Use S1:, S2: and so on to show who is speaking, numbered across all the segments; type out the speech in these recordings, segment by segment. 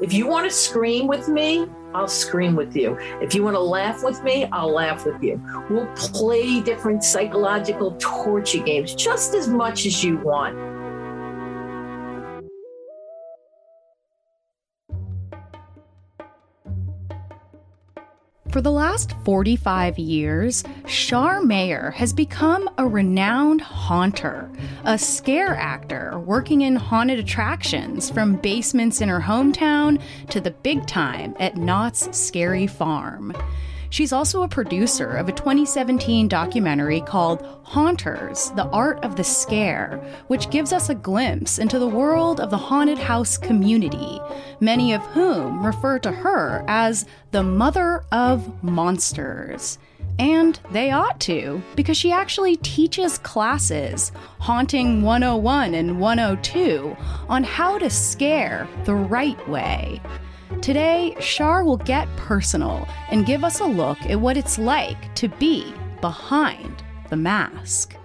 S1: If you want to scream with me, I'll scream with you. If you want to laugh with me, I'll laugh with you. We'll play different psychological torture games just as much as you want.
S2: For the last 45 years, Shar Mayer has become a renowned haunter, a scare actor working in haunted attractions from basements in her hometown to the big time at Knott's Scary Farm. She's also a producer of a 2017 documentary called Haunters The Art of the Scare, which gives us a glimpse into the world of the haunted house community, many of whom refer to her as the mother of monsters. And they ought to, because she actually teaches classes, Haunting 101 and 102, on how to scare the right way. Today, Shar will get personal and give us a look at what it's like to be behind the mask.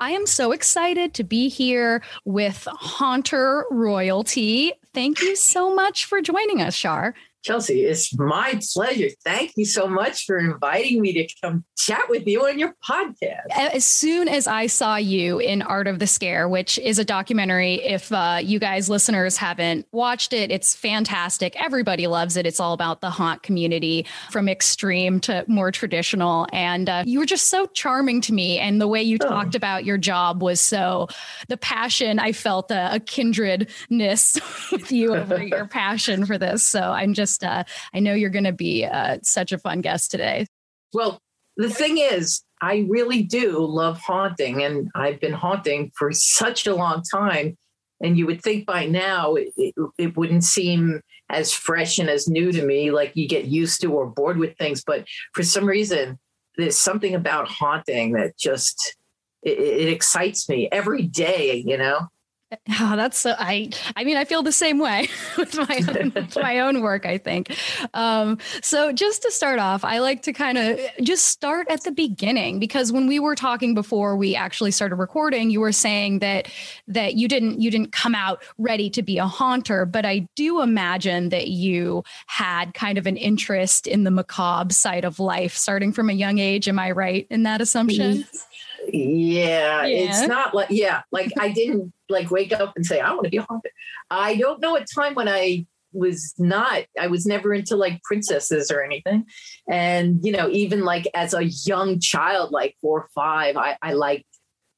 S2: I am so excited to be here with Haunter Royalty. Thank you so much for joining us, Shar.
S1: Chelsea, it's my pleasure. Thank you so much for inviting me to come chat with you on your podcast.
S2: As soon as I saw you in Art of the Scare, which is a documentary, if uh, you guys listeners haven't watched it, it's fantastic. Everybody loves it. It's all about the haunt community from extreme to more traditional. And uh, you were just so charming to me. And the way you oh. talked about your job was so the passion. I felt a, a kindredness with you over your passion for this. So I'm just uh, I know you're going to be uh, such a fun guest today.
S1: Well, the thing is, I really do love haunting, and I've been haunting for such a long time. And you would think by now it, it, it wouldn't seem as fresh and as new to me, like you get used to or bored with things. But for some reason, there's something about haunting that just it, it excites me every day. You know.
S2: Oh, that's so I I mean I feel the same way with my own, with my own work I think. Um, so just to start off, I like to kind of just start at the beginning because when we were talking before we actually started recording, you were saying that that you didn't you didn't come out ready to be a haunter, but I do imagine that you had kind of an interest in the macabre side of life starting from a young age. Am I right in that assumption?
S1: Yeah, yeah, it's not like yeah, like I didn't like wake up and say I want to be haunted. I don't know a time when I was not I was never into like princesses or anything. And you know, even like as a young child, like four or five, I, I liked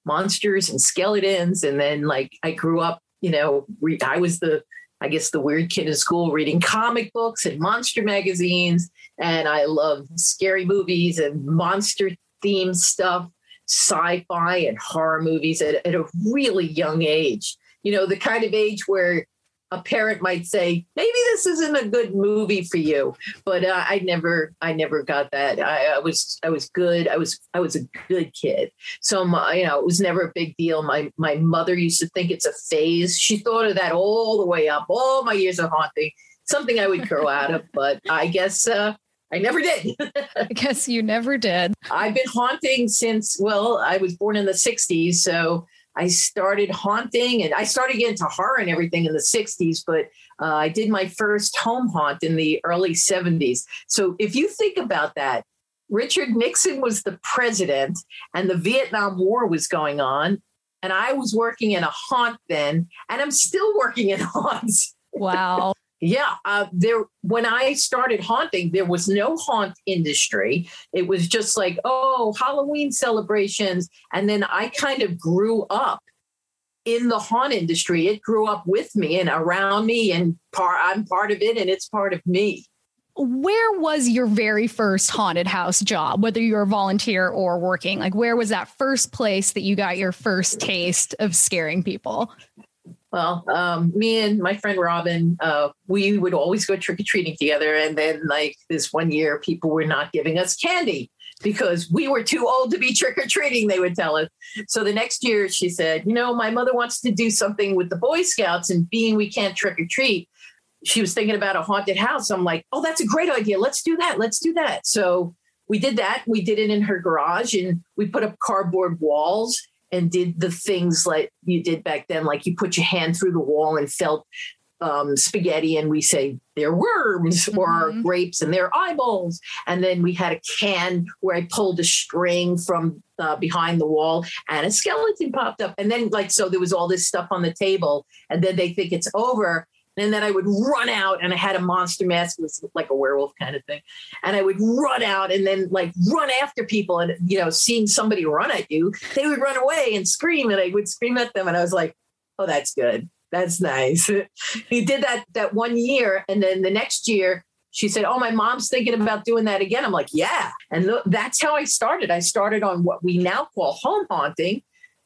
S1: monsters and skeletons. And then like I grew up, you know, re- I was the I guess the weird kid in school reading comic books and monster magazines. And I loved scary movies and monster themed stuff sci-fi and horror movies at, at a really young age. You know, the kind of age where a parent might say maybe this isn't a good movie for you. But uh, i never i never got that. I, I, was i was good. I was i was a good kid. So my, you know it was never a big deal. My my mother used to think it's a phase. She thought of that all the way up. All my years of haunting. Something i would grow out of. But i guess uh, I never did.
S2: I guess you never did.
S1: I've been haunting since, well, I was born in the 60s. So I started haunting and I started getting into horror and everything in the 60s, but uh, I did my first home haunt in the early 70s. So if you think about that, Richard Nixon was the president and the Vietnam War was going on. And I was working in a haunt then, and I'm still working in haunts.
S2: Wow.
S1: Yeah, uh, there. When I started haunting, there was no haunt industry. It was just like, oh, Halloween celebrations, and then I kind of grew up in the haunt industry. It grew up with me and around me, and part I'm part of it, and it's part of me.
S2: Where was your very first haunted house job, whether you were a volunteer or working? Like, where was that first place that you got your first taste of scaring people?
S1: Well, um, me and my friend Robin, uh, we would always go trick or treating together. And then, like this one year, people were not giving us candy because we were too old to be trick or treating, they would tell us. So the next year, she said, You know, my mother wants to do something with the Boy Scouts, and being we can't trick or treat, she was thinking about a haunted house. I'm like, Oh, that's a great idea. Let's do that. Let's do that. So we did that. We did it in her garage and we put up cardboard walls and did the things like you did back then, like you put your hand through the wall and felt um, spaghetti and we say they're worms mm-hmm. or grapes and they're eyeballs. And then we had a can where I pulled a string from uh, behind the wall and a skeleton popped up. And then, like, so there was all this stuff on the table. And then they think it's over. And then I would run out and I had a monster mask. It was like a werewolf kind of thing. And I would run out and then like run after people. And, you know, seeing somebody run at you, they would run away and scream. And I would scream at them. And I was like, oh, that's good. That's nice. he did that that one year. And then the next year, she said, Oh, my mom's thinking about doing that again. I'm like, Yeah. And th- that's how I started. I started on what we now call home haunting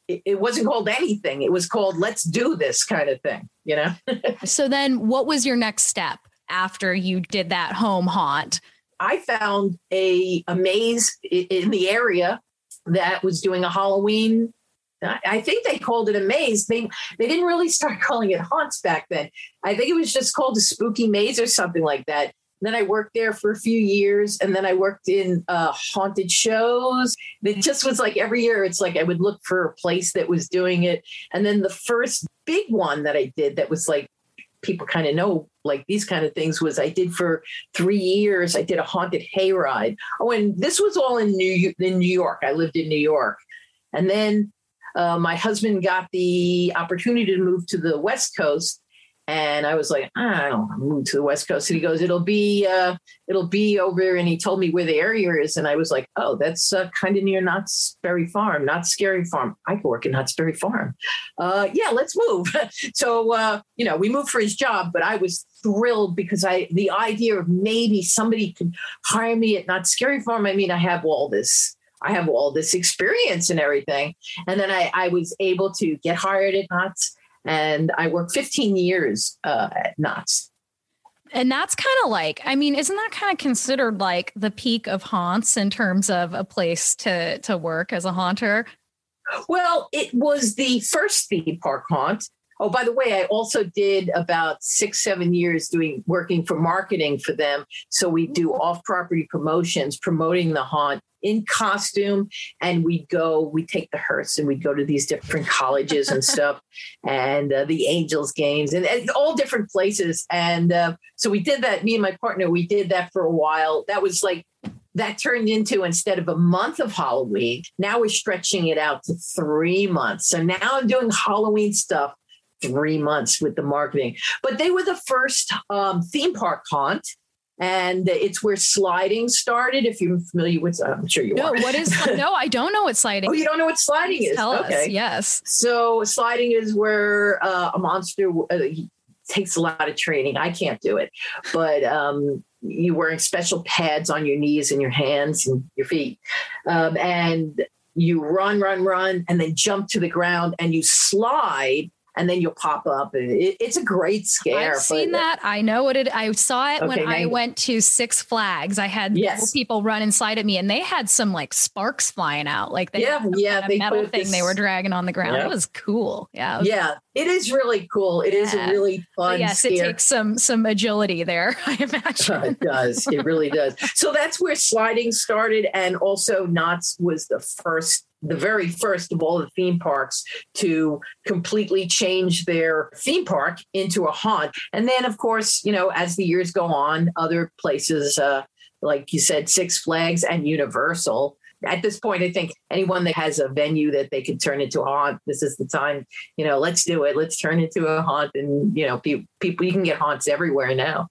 S1: it, wasn't called anything. It was called let's do this kind of thing, you know?
S2: so then what was your next step after you did that home haunt?
S1: I found a, a maze in the area that was doing a Halloween. I think they called it a maze. They they didn't really start calling it haunts back then. I think it was just called a spooky maze or something like that. Then I worked there for a few years, and then I worked in uh, haunted shows. It just was like every year, it's like I would look for a place that was doing it. And then the first big one that I did that was like people kind of know like these kind of things was I did for three years. I did a haunted hayride. Oh, and this was all in New in New York. I lived in New York, and then uh, my husband got the opportunity to move to the West Coast, and I was like, I don't know, move to the West Coast. And he goes, it'll be, uh, it'll be over. And he told me where the area is. And I was like, oh, that's uh, kind of near Knott's Berry Farm, not Scary Farm. I could work in Knott's Berry Farm. Uh, yeah, let's move. so, uh, you know, we moved for his job, but I was thrilled because I, the idea of maybe somebody could hire me at Knott's Scary Farm. I mean, I have all this I have all this experience and everything. And then I, I was able to get hired at Knott's and I worked 15 years uh, at Knott's.
S2: And that's kind of like, I mean, isn't that kind of considered like the peak of haunts in terms of a place to to work as a haunter?
S1: Well, it was the first theme park haunt. Oh, by the way, I also did about six, seven years doing working for marketing for them. So we do off property promotions, promoting the haunt in costume. And we'd go we'd take the hearse and we'd go to these different colleges and stuff. And uh, the angels games and, and, all different places. And uh, so we did that me and my partner we did that for a while. That was like that turned into instead of a month of halloween now we're stretching it out to three months. So now i'm doing halloween stuff three months with the marketing but they were the first um, theme park haunt and it's where sliding started. If you're familiar with, I'm sure you
S2: no,
S1: are.
S2: what is? No, I don't know what sliding.
S1: oh, you don't know what sliding Please is?
S2: Tell okay. us. Yes.
S1: So sliding is where uh, a monster uh, takes a lot of training. I can't do it, but um, you're wearing special pads on your knees and your hands and your feet, um, and you run, run, run, and then jump to the ground and you slide and then you'll pop up. It, it's a great scare.
S2: I've seen that. I know what it. I saw it okay, when I went to Six Flags. I had yes. people run inside of me, and they had some like sparks flying out, like they
S1: yeah, yeah,
S2: they metal thing this, they were dragging on the ground. It was cool. Yeah,
S1: was, yeah, it is really cool. It is yeah. a really fun.
S2: yes,
S1: scare.
S2: it takes some some agility there. I imagine
S1: it does. It really does. So that's where sliding started, and also Knott's was the first the very first of all the theme parks to completely change their theme park into a haunt. And then, of course, you know, as the years go on, other places, uh, like you said, Six Flags and Universal. At this point, I think anyone that has a venue that they could turn into a haunt, this is the time, you know, let's do it. Let's turn into a haunt. And, you know, people, people you can get haunts everywhere now.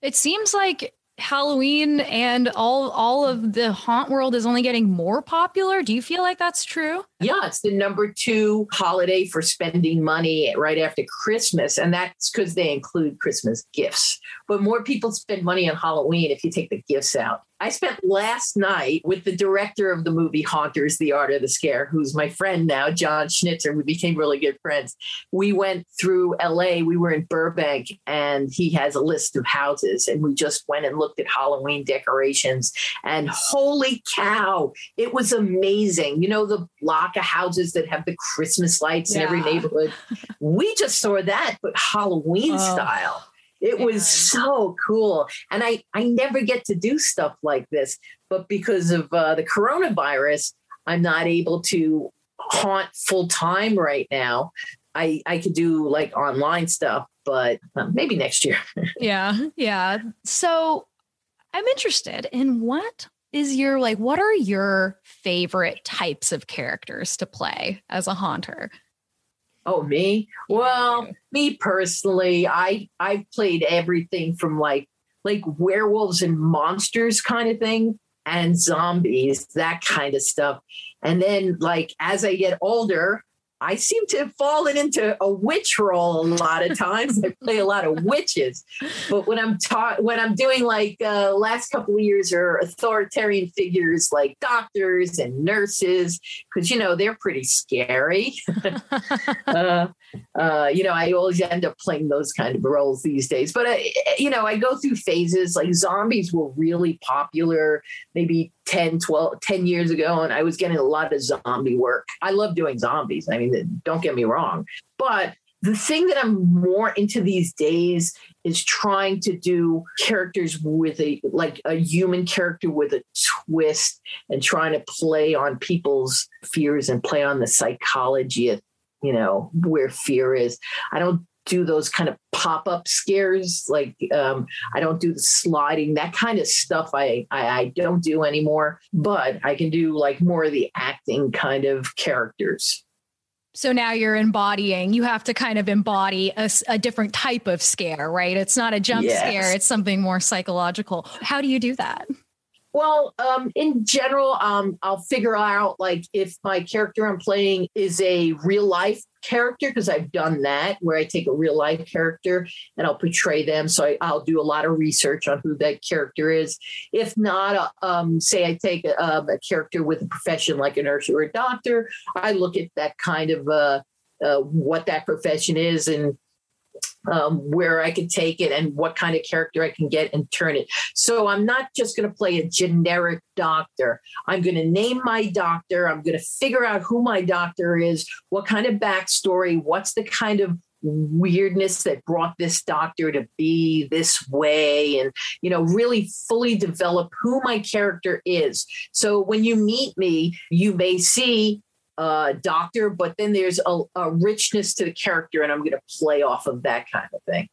S2: It seems like Halloween and all all of the haunt world is only getting more popular. Do you feel like that's true?
S1: Yeah, it's the number two holiday for spending money right after Christmas. And that's because they include Christmas gifts. But more people spend money on Halloween if you take the gifts out. I spent last night with the director of the movie Haunters, The Art of the Scare, who's my friend now, Jon Schnitzer. We became really good friends. We went through LA, we were in Burbank, and he has a list of houses. And we just went and looked at Halloween decorations. And holy cow, it was amazing. You know, the block of houses that have the Christmas lights yeah. in every neighborhood. we just saw that, but Halloween oh. style. It was so cool. And I, I never get to do stuff like this, but because of uh, the coronavirus, I'm not able to haunt full time right now. I I could do like online stuff, but um, maybe next year.
S2: yeah, yeah. So I'm interested in what is your like what are your favorite types of characters to play as a haunter?
S1: Oh, me? Well, me personally, I I've played everything from like like werewolves and monsters kind of thing and zombies, that kind of stuff. And then like as I get older, I seem to have fallen into a witch role a lot of times. I play a lot of witches, but when I'm taught, when I'm doing like uh, last couple of years are authoritarian figures like doctors and nurses, because you know they're pretty scary. uh, uh, you know, I always end up playing those kind of roles these days. But, uh, you know, I go through phases like zombies were really popular maybe 10, 12, 10 years ago. And I was getting a lot of zombie work. I love doing zombies. I mean, don't get me wrong. But the thing that I'm more into these days is trying to do characters with a like a human character with a twist and trying to play on people's fears and play on the psychology of you know, where fear is. I don't do those kind of pop-up scares like um, i don't do the sliding that kind of stuff I, I, I don't do anymore but i can do like more of the acting kind of characters
S2: so now you're embodying you have to kind of embody a, a different type of scare right it's not a jump yes. scare it's something more psychological how do you do that
S1: well, um, in general, um, I'll figure out like if my character I'm playing is a real life character because I've done that where I take a real life character and I'll portray them. So I, will do a lot of research on who that character is. If not, uh, um, say I take a, um, a, character with a profession like a nurse or a doctor, I look at that kind of uh, uh, what that profession is and um, where I can take it and what kind of character I can get and turn it. So I'm not just going to play a generic doctor. I'm going to name my doctor. I'm going to figure out who my doctor is, what kind of backstory, what's the kind of weirdness that brought this doctor to be this way and you know really fully develop who my character is so when you meet me you may see uh, doctor, but then there's a, a richness to the character, and I'm going to play off of that kind of thing.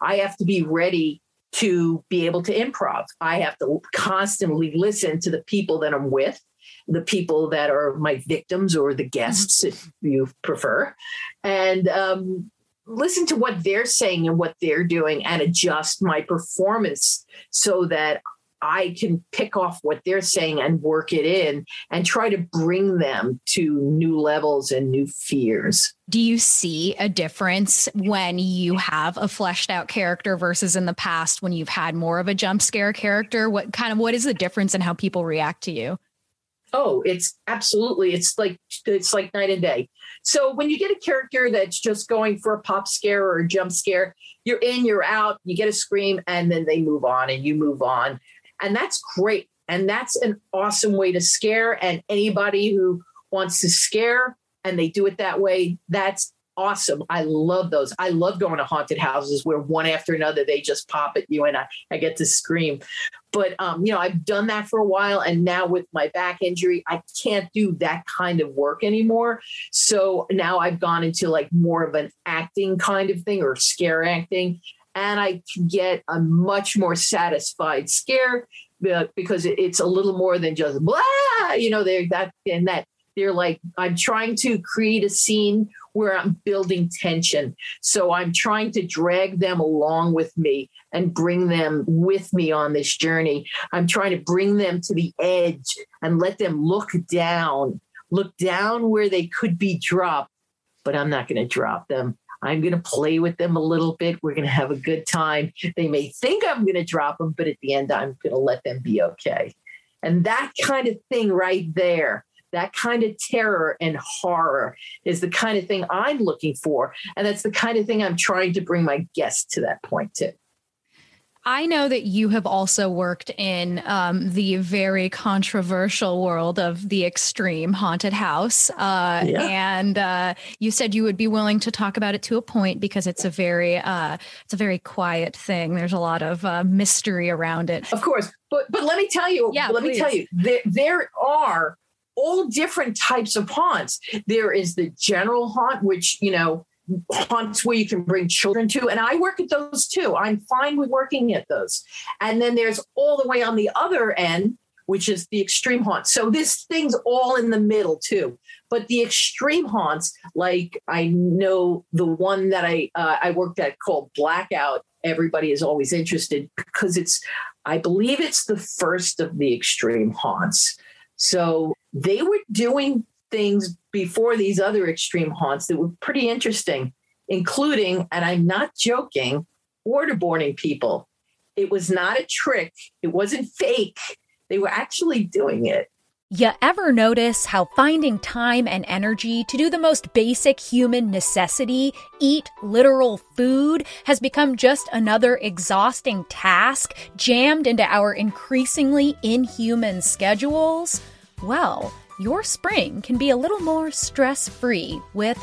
S1: I have to be ready to be able to improv. I have to constantly listen to the people that I'm with, the people that are my victims or the guests, mm-hmm. if you prefer, and um, listen to what they're saying and what they're doing and adjust my performance so that I can pick off what they're saying and work it in and try to bring them to new levels and new fears.
S2: Do you see a difference when you have a fleshed out character versus in the past when you've had more of a jump scare character? What kind of what is the difference in how people react to you?
S1: Oh, it's absolutely it's like it's like night and day. So when you get a character that's just going for a pop scare or a jump scare, you're in, you're out, you get a scream, and then they move on and you move on. And that's great. And that's an awesome way to scare. And anybody who wants to scare and they do it that way, that's awesome. I love those. I love going to haunted houses where one after another they just pop at you and I, I get to scream. But um, you know, I've done that for a while and now with my back injury, I can't do that kind of work anymore. So now I've gone into like more of an acting kind of thing or scare acting and I can get a much more satisfied scare because it's a little more than just blah, you know, they're that and that they're like, I'm trying to create a scene where I'm building tension. So I'm trying to drag them along with me and bring them with me on this journey. I'm trying to bring them to the edge and let them look down, look down where they could be dropped, but I'm not going to drop them. I'm going to play with them a little bit. We're going to have a good time. They may think I'm going to drop them, but at the end, I'm going to let them be okay. And that kind of thing right there, that kind of terror and horror is the kind of thing I'm looking for. And that's the kind of thing I'm trying to bring my guests to that point to.
S2: I know that you have also worked in um, the very controversial world of the extreme haunted house. Uh, yeah. And uh, you said you would be willing to talk about it to a point because it's a very uh, it's a very quiet thing. There's a lot of uh, mystery around it.
S1: Of course, but but let me tell you. Yeah, let please. me tell you. There, there are all different types of haunts. There is the general haunt, which you know haunts where you can bring children to. And I work at those too. I'm fine with working at those. And then there's all the way on the other end, which is the extreme haunts. So this thing's all in the middle too. But the extreme haunts, like I know the one that I uh, I worked at called Blackout. Everybody is always interested because it's, I believe it's the first of the extreme haunts. So they were doing things before these other extreme haunts that were pretty interesting, including, and I'm not joking, waterboarding people. It was not a trick, it wasn't fake. They were actually doing it.
S3: You ever notice how finding time and energy to do the most basic human necessity, eat literal food, has become just another exhausting task jammed into our increasingly inhuman schedules? Well, your spring can be a little more stress free with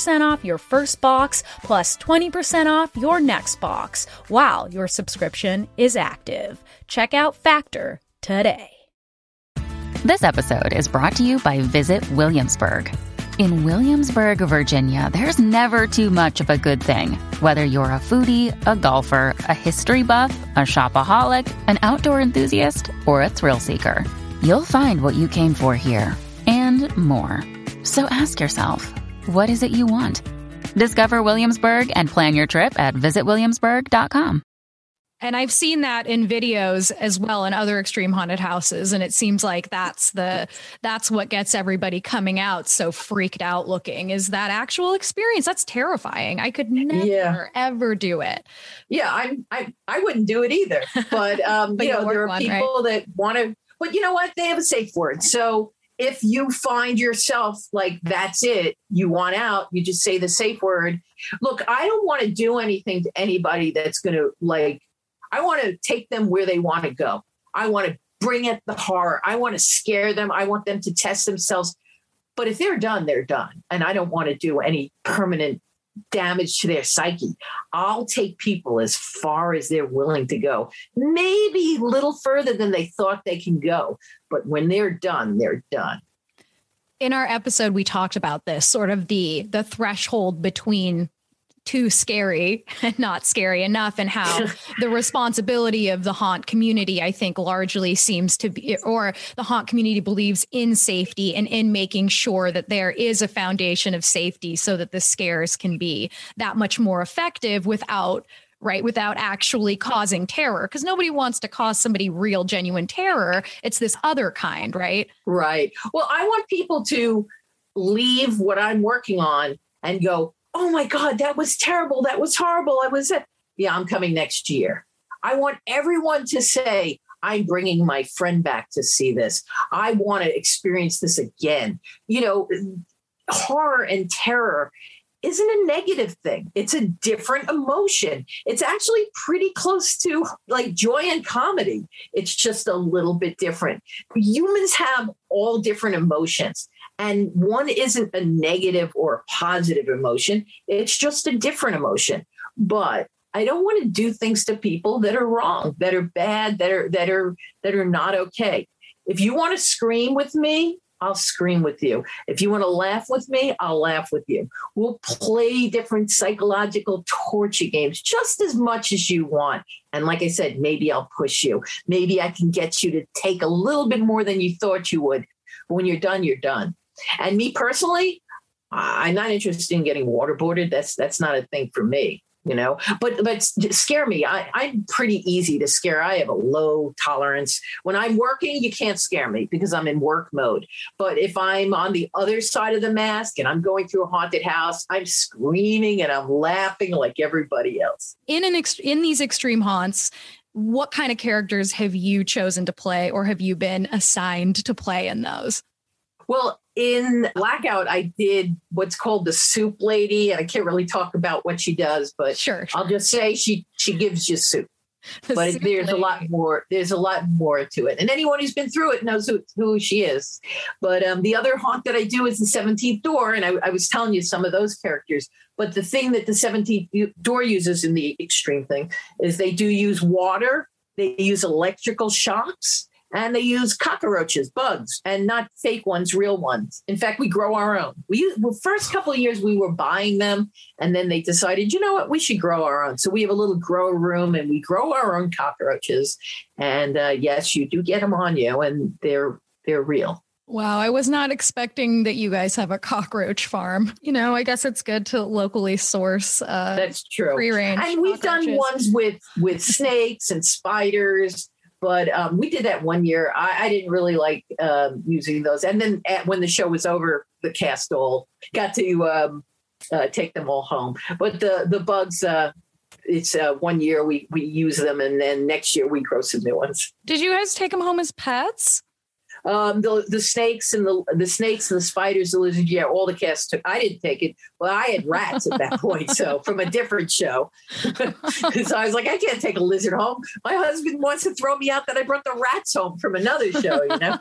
S3: off your first box plus 20% off your next box while your subscription is active. Check out Factor today.
S4: This episode is brought to you by Visit Williamsburg. In Williamsburg, Virginia, there's never too much of a good thing. Whether you're a foodie, a golfer, a history buff, a shopaholic, an outdoor enthusiast, or a thrill seeker, you'll find what you came for here and more. So ask yourself, what is it you want? Discover Williamsburg and plan your trip at visitwilliamsburg.com.
S3: And I've seen that in videos as well in other extreme haunted houses. And it seems like that's the that's what gets everybody coming out so freaked out looking is that actual experience. That's terrifying. I could never yeah. ever do it.
S1: Yeah, I'm I I wouldn't do it either. But um, but you know, there are one, people right? that want to but you know what? They have a safe word. So if you find yourself like that's it, you want out, you just say the safe word. Look, I don't want to do anything to anybody that's going to like I want to take them where they want to go. I want to bring it the horror. I want to scare them. I want them to test themselves. But if they're done, they're done. And I don't want to do any permanent damage to their psyche. I'll take people as far as they're willing to go, maybe a little further than they thought they can go. But when they're done, they're done.
S3: In our episode, we talked about this sort of the the threshold between too scary and not scary enough and how the responsibility of the haunt community i think largely seems to be or the haunt community believes in safety and in making sure that there is a foundation of safety so that the scares can be that much more effective without right without actually causing terror. Because nobody wants to cause somebody real genuine terror. It's this other kind right?
S1: Right. Well i want people to leave what i'm working on and go oh my God, that was terrible. That was horrible. I was, yeah, I'm coming next year. I want everyone to say, I'm bringing my friend back to see this. I want to experience this again. You know, horror and terror isn't a negative thing. It's a different emotion. It's actually pretty close to like joy and comedy. It's just a little bit different. Humans have all different emotions. And one isn't a negative or a positive emotion, it's just a different emotion. But I don't want to do things to people that are wrong, that are bad, that are that are that are not okay. If you want to scream with me, I'll scream with you. If you want to laugh with me, I'll laugh with you. We'll play different psychological torture games just as much as you want. And like I said, maybe I'll push you. Maybe I can get you to take a little bit more than you thought you would. But when you're done, you're done. And me personally, I'm not interested in getting waterboarded. That's that's not a thing for me you know but but scare me. I, i'm pretty easy to scare. I have a low tolerance. When i'm working you can't scare me because i'm in work mode. But if i'm on the other side of the mask and i'm going through a haunted house i'm screaming and i'm laughing like everybody else.
S2: In an ex- in these extreme haunts what kind of characters have you chosen to play or have you been assigned to play in those?
S1: Well in Blackout, I did what's called the soup lady, and I can't really talk about what she does, but
S2: sure, sure.
S1: I'll just say she she gives you soup. The but soup there's lady. a lot more. There's a lot more to it, and anyone who's been through it knows who, who she is. But um, the other haunt that I do is the Seventeenth Door, and I, I was telling you some of those characters. But the thing that the Seventeenth Door uses in the extreme thing is they do use water. They use electrical shocks and they use cockroaches, bugs, and not fake ones, real ones. In fact, we grow our own. We well, first couple of years we were buying them, and then they decided, you know what, we should grow our own. So we have a little grow room, and we grow our own cockroaches. And uh, yes, you do get them on you, and they're they're real.
S2: Wow, I was not expecting that you guys have a cockroach farm. You know, I guess it's good to locally source. Uh,
S1: That's true.
S2: Free range,
S1: and we've done ones with with snakes and spiders but um, we did that one year. I, I didn't really like um, using those. And then at, when the show was over, the cast all got to um, uh, take them all home. But the the bugs, uh, it's uh, one year we we use them, and then next year we grow some new ones.
S2: Did you guys take them home as pets?
S1: Um, the the snakes and the the snakes and the spiders, the lizards, yeah, all the cast took. I didn't take it. Well, I had rats at that point, so from a different show. so I was like, I can't take a lizard home. My husband wants to throw me out that I brought the rats home from another show. You know,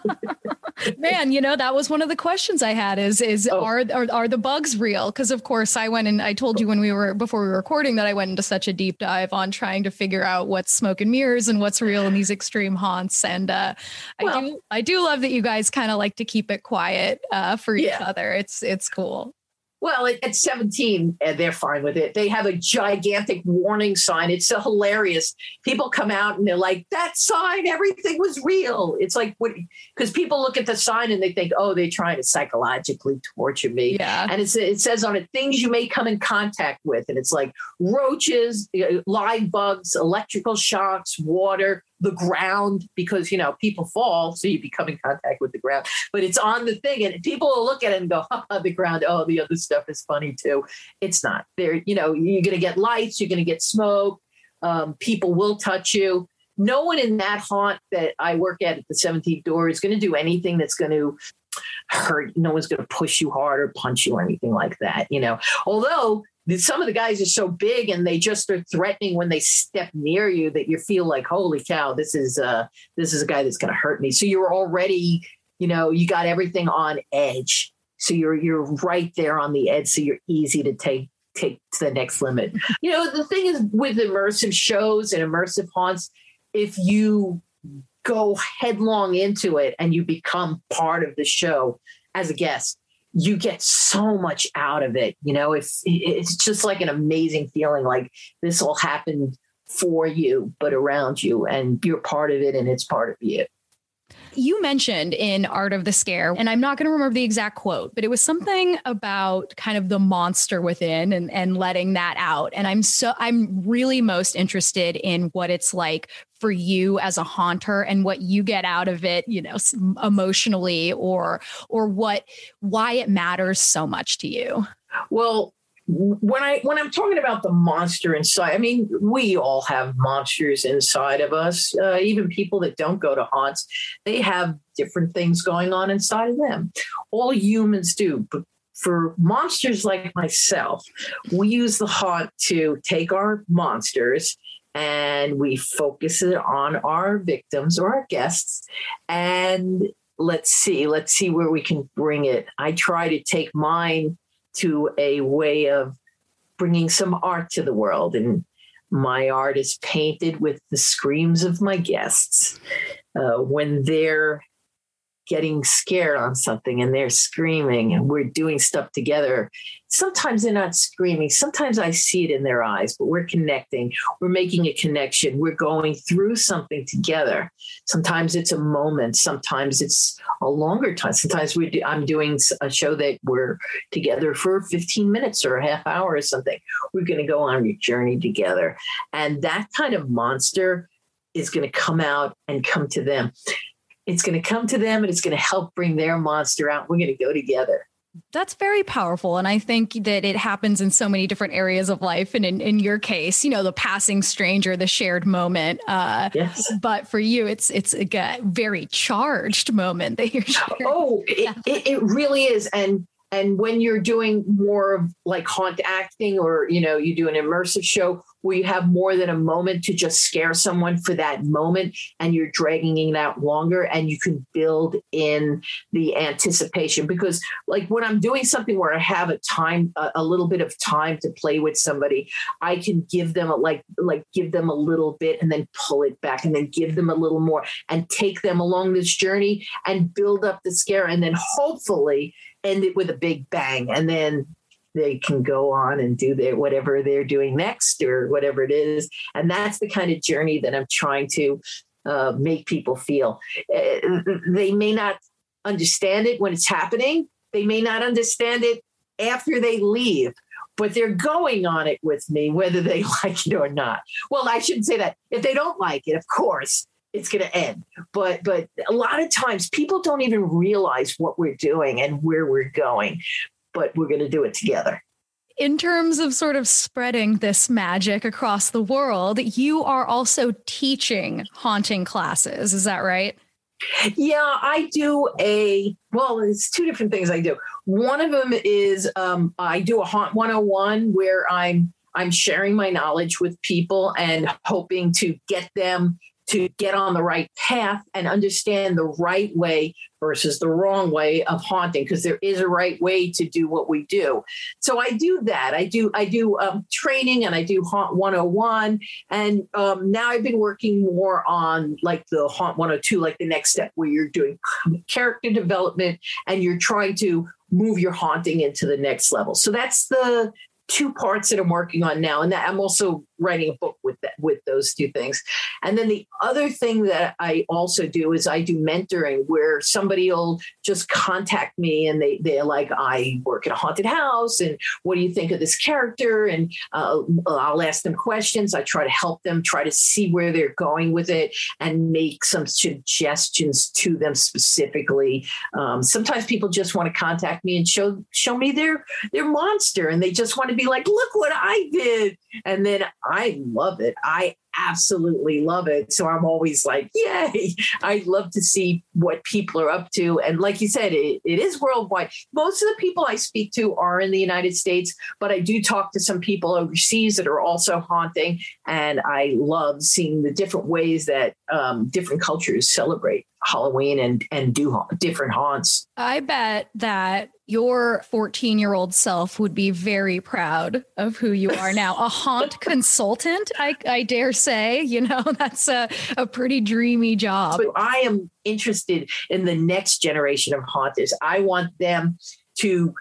S2: man, you know that was one of the questions I had. Is is oh. are, are are the bugs real? Because of course I went and I told you when we were before we were recording that I went into such a deep dive on trying to figure out what's smoke and mirrors and what's real in these extreme haunts, and uh, well, I do I do love that you guys kind of like to keep it quiet uh, for each yeah. other. It's it's cool.
S1: Well, at 17, uh, they're fine with it. They have a gigantic warning sign. It's so hilarious. People come out and they're like, that sign, everything was real. It's like, what? Because people look at the sign and they think, oh, they're trying to psychologically torture me.
S2: Yeah.
S1: And it's, it says on it, things you may come in contact with. And it's like roaches, uh, live bugs, electrical shocks, water, the ground because you know people fall so you become in contact with the ground. But it's on the thing and people will look at it and go the ground oh the other stuff is funny too. It's not. There you know you're going to get lights you're going to get smoke um, people will touch you. No one in that haunt that i work at at the 17th door is going to do anything that's going to hurt no one's going to push you hard or punch you or anything like that you know? Although some of the guys are so big and they just are threatening when they step near you that you feel like holy cow this is uh this is a guy that's going to hurt me. So you're already you know you got everything on edge. So you're you're right there on the edge so you're easy to take take to the next limit. You know the thing is with immersive shows and immersive haunts if you go headlong into it and you become part of the show as a guest you get so much out of it. You know, it's it's just like an amazing feeling. Like this all happened for you, but around you, and you're part of it, and it's part of you.
S2: You mentioned in Art of the Scare, and I'm not going to remember the exact quote, but it was something about kind of the monster within and, and letting that out. And I'm so, I'm really most interested in what it's like for you as a haunter and what you get out of it, you know, emotionally or, or what, why it matters so much to you.
S1: Well, when I when I'm talking about the monster inside, I mean we all have monsters inside of us. Uh, even people that don't go to haunts, they have different things going on inside of them. All humans do, but for monsters like myself, we use the haunt to take our monsters and we focus it on our victims or our guests and let's see let's see where we can bring it i try to take mine to a way of bringing some art to the world. And my art is painted with the screams of my guests uh, when they're getting scared on something and they're screaming and we're doing stuff together. Sometimes they're not screaming. Sometimes I see it in their eyes, but we're connecting. We're making a connection. We're going through something together. Sometimes it's a moment. Sometimes it's a longer time. Sometimes we do, I'm doing a show that we're together for 15 minutes or a half hour or something. We're going to go on a journey together. And that kind of monster is going to come out and come to them. It's going to come to them and it's going to help bring their monster out. We're going to go together.
S2: That's very powerful. And I think that it happens in so many different areas of life. And in, in your case, you know, the passing stranger, the shared moment. Uh, yes. But for you, it's it's a very charged moment that you're sharing.
S1: Oh, it, it, it really is. And and when you're doing more of like haunt acting or you know you do an immersive show where you have more than a moment to just scare someone for that moment and you're dragging it out longer and you can build in the anticipation. Because like when i'm doing something where i have a time a, a little bit of time to play with somebody i can give them a like like give them a little bit and then pull it back and then give them a little more and take them along this journey and build up the scare and then hopefully end it with a big bang and then they can go on and do their whatever they're doing next or whatever it is. And that's the kind of journey that i'm trying to uh, make people feel. Uh, they may not understand it when it's happening. They may not understand it after they leave but they're going on it with me whether they like it or not. Well i shouldn't say that. If they don't like it of course it's going to end. But but a lot of times people don't even realize what we're doing and where we're going, but we're going to do it together.
S2: In terms of sort of spreading this magic across the world, you are also teaching haunting classes. Is that right?
S1: Yeah, I do a well, it's two different things I do. One of them is um, I do a haunt 101 where I'm I'm sharing my knowledge with people and hoping to get them to get on the right path and understand the right way versus the wrong way of haunting because there is a right way to do what we do. So i do that. I do i do um, training and i do haunt 101 and um, now i've been working more on like the haunt 102 like the next step where you're doing character development and you're trying to move your haunting into the next level. So that's the two parts that I'm working on now, and that I'm also writing a book with that with those two things. And then the other thing that I also do is I do mentoring where somebody will just contact me and they they're like, I work at a haunted house, and what do you think of this character? And uh, I'll ask them questions. I try to help them, try to see where they're going with it, and make some suggestions to them specifically. Um, sometimes people just want to contact me and show show me their their monster, and they just want to be like, look what I did. And then I love it. I absolutely love it. So I'm always like, yay. I love to see what people are up to. And like you said, it, it is worldwide. Most of the people I speak to are in the United States, but I do talk to some people overseas that are also haunting. And I love seeing the different ways that um, different cultures celebrate Halloween and, and do different haunts.
S2: I bet that your 14 year old self would be very proud of who you are now. A haunt consultant, I, I, dare say, you know, that's a, a pretty dreamy job.
S1: But I am interested in the next generation of haunters. I want them to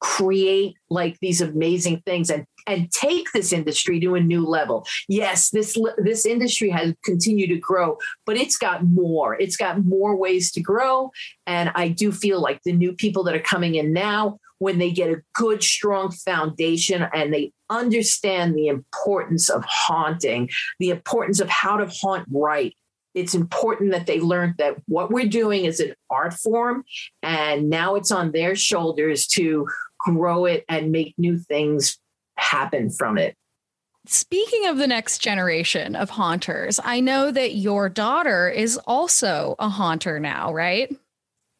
S1: create like these amazing things and and take this industry to a new level. Yes, this this industry has continued to grow, but it's got more. It's got more ways to grow, and I do feel like the new people that are coming in now, when they get a good, strong foundation and they understand the importance of haunting, the importance of how to haunt right. It's important that they learn that what we're doing is an art form, and now it's on their shoulders to grow it and make new things happen from it.
S2: Speaking of the next generation of haunters, I know that your daughter is also a haunter now, right?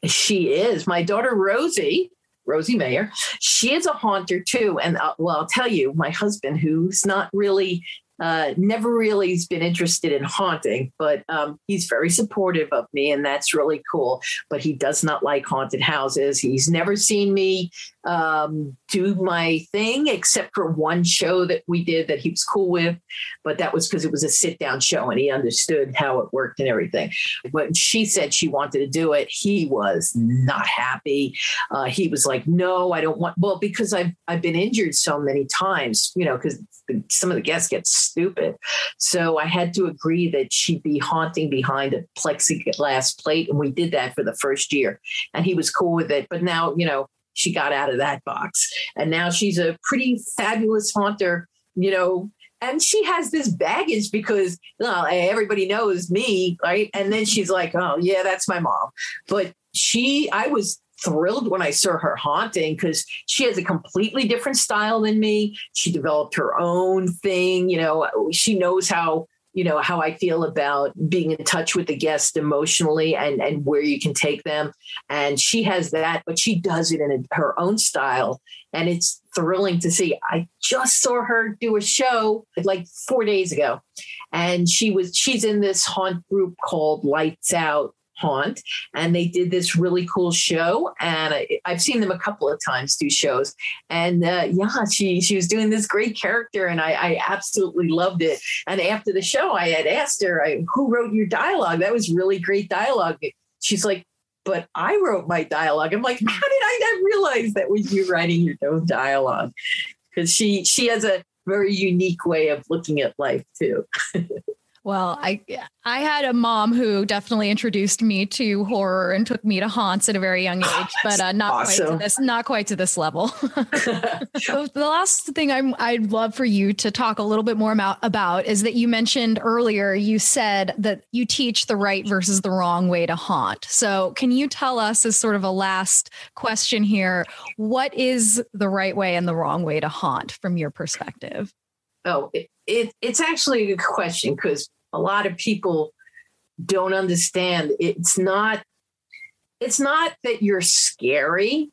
S1: She is. My daughter, Rosie, Rosie Mayer, she is a haunter too. And uh, well, I'll tell you, my husband, who's not really uh, never really has been interested in haunting, but um, he's very supportive of me, and that's really cool. But he does not like haunted houses. He's never seen me um, do my thing, except for one show that we did that he was cool with. But that was because it was a sit down show and he understood how it worked and everything. When she said she wanted to do it, he was not happy. Uh, he was like, no, I don't want, well, because I've, I've been injured so many times, you know, because some of the guests get stupid. So I had to agree that she'd be haunting behind a plexiglass plate. And we did that for the first year. And he was cool with it. But now, you know, she got out of that box. And now she's a pretty fabulous haunter, you know, and she has this baggage because well, everybody knows me, right? And then she's like, oh, yeah, that's my mom. But she, I was thrilled when I saw her haunting because she has a completely different style than me. She developed her own thing. You know, she knows how you know how i feel about being in touch with the guest emotionally and and where you can take them. And she has that but she does it in a, her own style. And it's thrilling to see. I just saw her do a show like four days ago. And she was she's in this haunt group called lights out haunt. And they did this really cool show and I, have seen them a couple of times do shows. And uh, yeah she she was doing this great character and I, I absolutely loved it. And after the show i had asked her I, who wrote your dialogue? That was really great dialogue. She's like but i wrote my dialogue. I'm like how did i not realize that was you writing your own dialogue? Because she she has a very unique way of looking at life too
S2: Well, I I had a mom who definitely introduced me to horror and took me to haunts at a very young age, but uh, not awesome. quite to this not quite to this level. so the last thing I'm, I'd love for you to talk a little bit more about, about is that you mentioned earlier. You said that you teach the right versus the wrong way to haunt. So, can you tell us, as sort of a last question here, what is the right way and the wrong way to haunt from your perspective?
S1: Oh, it, it, it's actually a good question because a lot of people don't understand. It's not. It's not that you're scary.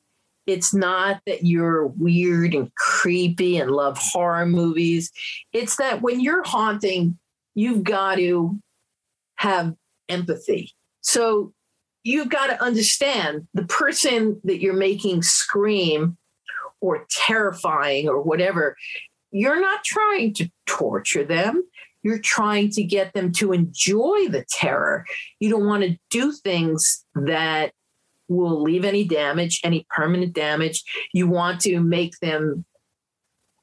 S1: It's not that you're weird and creepy and love horror movies. It's that when you're haunting, you've got to have empathy. So you've got to understand the person that you're making scream or terrifying or whatever you're not trying to torture them. You're trying to get them to enjoy the terror. You don't want to do things that will leave any damage, any permanent damage. You want to make them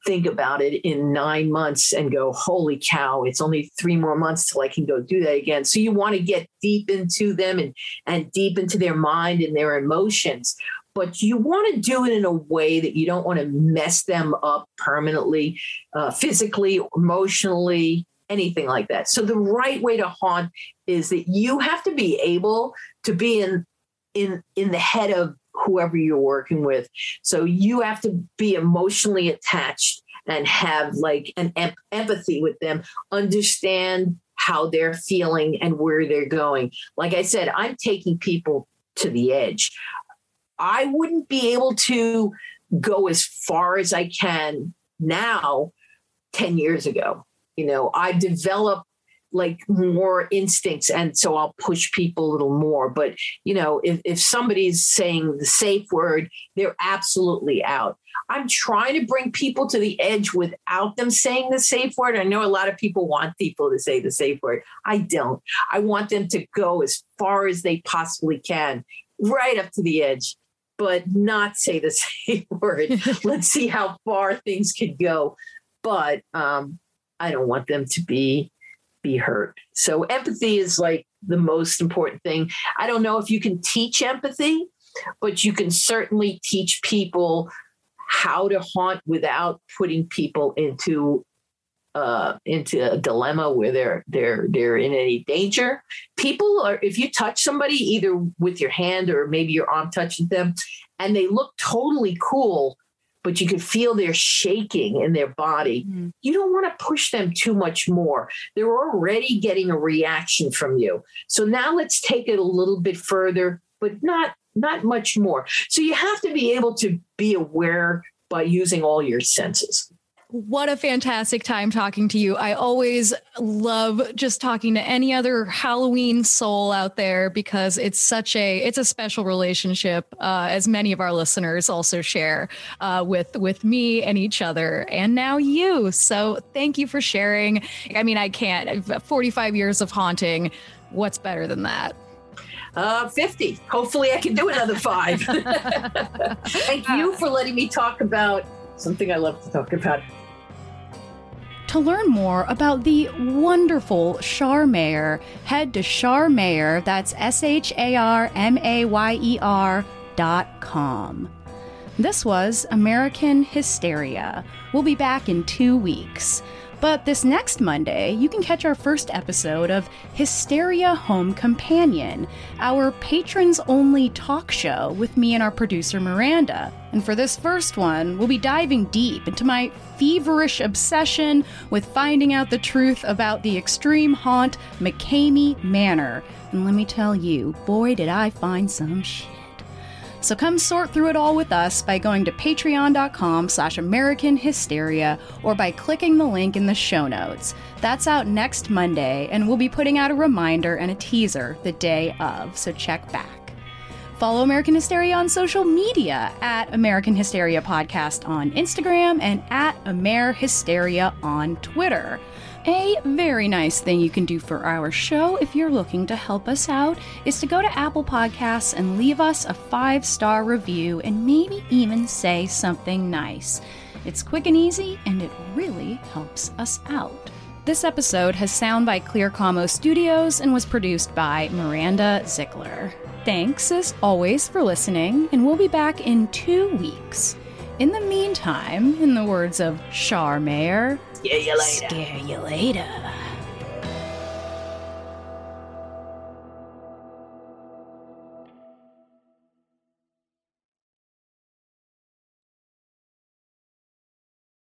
S1: think about it in nine months and go, holy cow, it's only three more months till I can go do that again. So you want to get deep into them and, and deep into their mind and their emotions but you want to do it in a way that you don't want to mess them up permanently, uh, physically, emotionally, anything like that. So the right way to haunt is that you have to be able to be in in in the head of whoever you're working with. So you have to be emotionally attached and have like an em- empathy with them, understand how they're feeling and where they're going. Like I said, I'm taking people to the edge. I wouldn't be able to go as far as I can now 10 years ago. You know, I develop like more instincts and so I'll push people a little more. But, you know, if, if somebody's saying the safe word, they're absolutely out. I'm trying to bring people to the edge without them saying the safe word. I know a lot of people want people to say the safe word. I don't. I want them to go as far as they possibly can, right up to the edge but not say the safe word. Let's see how far things could go. But um, I don't want them to be be hurt. So empathy is like the most important thing. I don't know if you can teach empathy, but you can certainly teach people how to haunt without putting people into uh, into a dilemma where they're they're they're in any danger. People are if you touch somebody either with your hand or maybe your arm touches them, and they look totally cool, but you can feel they're shaking in their body. Mm-hmm. You don't want to push them too much more. They're already getting a reaction from you. So now let's take it a little bit further, but not not much more. So you have to be able to be aware by using all your senses.
S5: What a fantastic time talking to you. I always love just talking to any other Halloween soul out there because it's such a it's a special relationship uh, as many of our listeners also share uh, with with me and each other and now you. So thank you for sharing. I mean, I can't 45 years of haunting. What's better than that?
S1: Uh, 50. Hopefully, I can do another five. Thank you for letting me talk about something I love to talk about
S5: to learn more about the wonderful Shar Mayer, head to Shar Mayer, that's S H A R M A Y E R dot com. This was American Hysteria. We'll be back in two weeks. But this next Monday, you can catch our first episode of Hysteria Home Companion, our patrons only talk show with me and our producer Miranda. And for this first one, we'll be diving deep into my feverish obsession with finding out the truth about the extreme haunt McKamey Manor. And let me tell you, boy, did I find some shit. So come sort through it all with us by going to patreon.com slash American Hysteria or by clicking the link in the show notes. That's out next Monday, and we'll be putting out a reminder and a teaser the day of, so check back. Follow American Hysteria on social media at American Hysteria Podcast on Instagram and at Amer Hysteria on Twitter. A very nice thing you can do for our show if you're looking to help us out is to go to Apple Podcasts and leave us a five star review and maybe even say something nice. It's quick and easy, and it really helps us out. This episode has sound by Clear Como Studios and was produced by Miranda Zickler. Thanks, as always, for listening, and we'll be back in two weeks. In the meantime, in the words of Shar Mayer,
S1: Scare you later.
S5: Scare you later.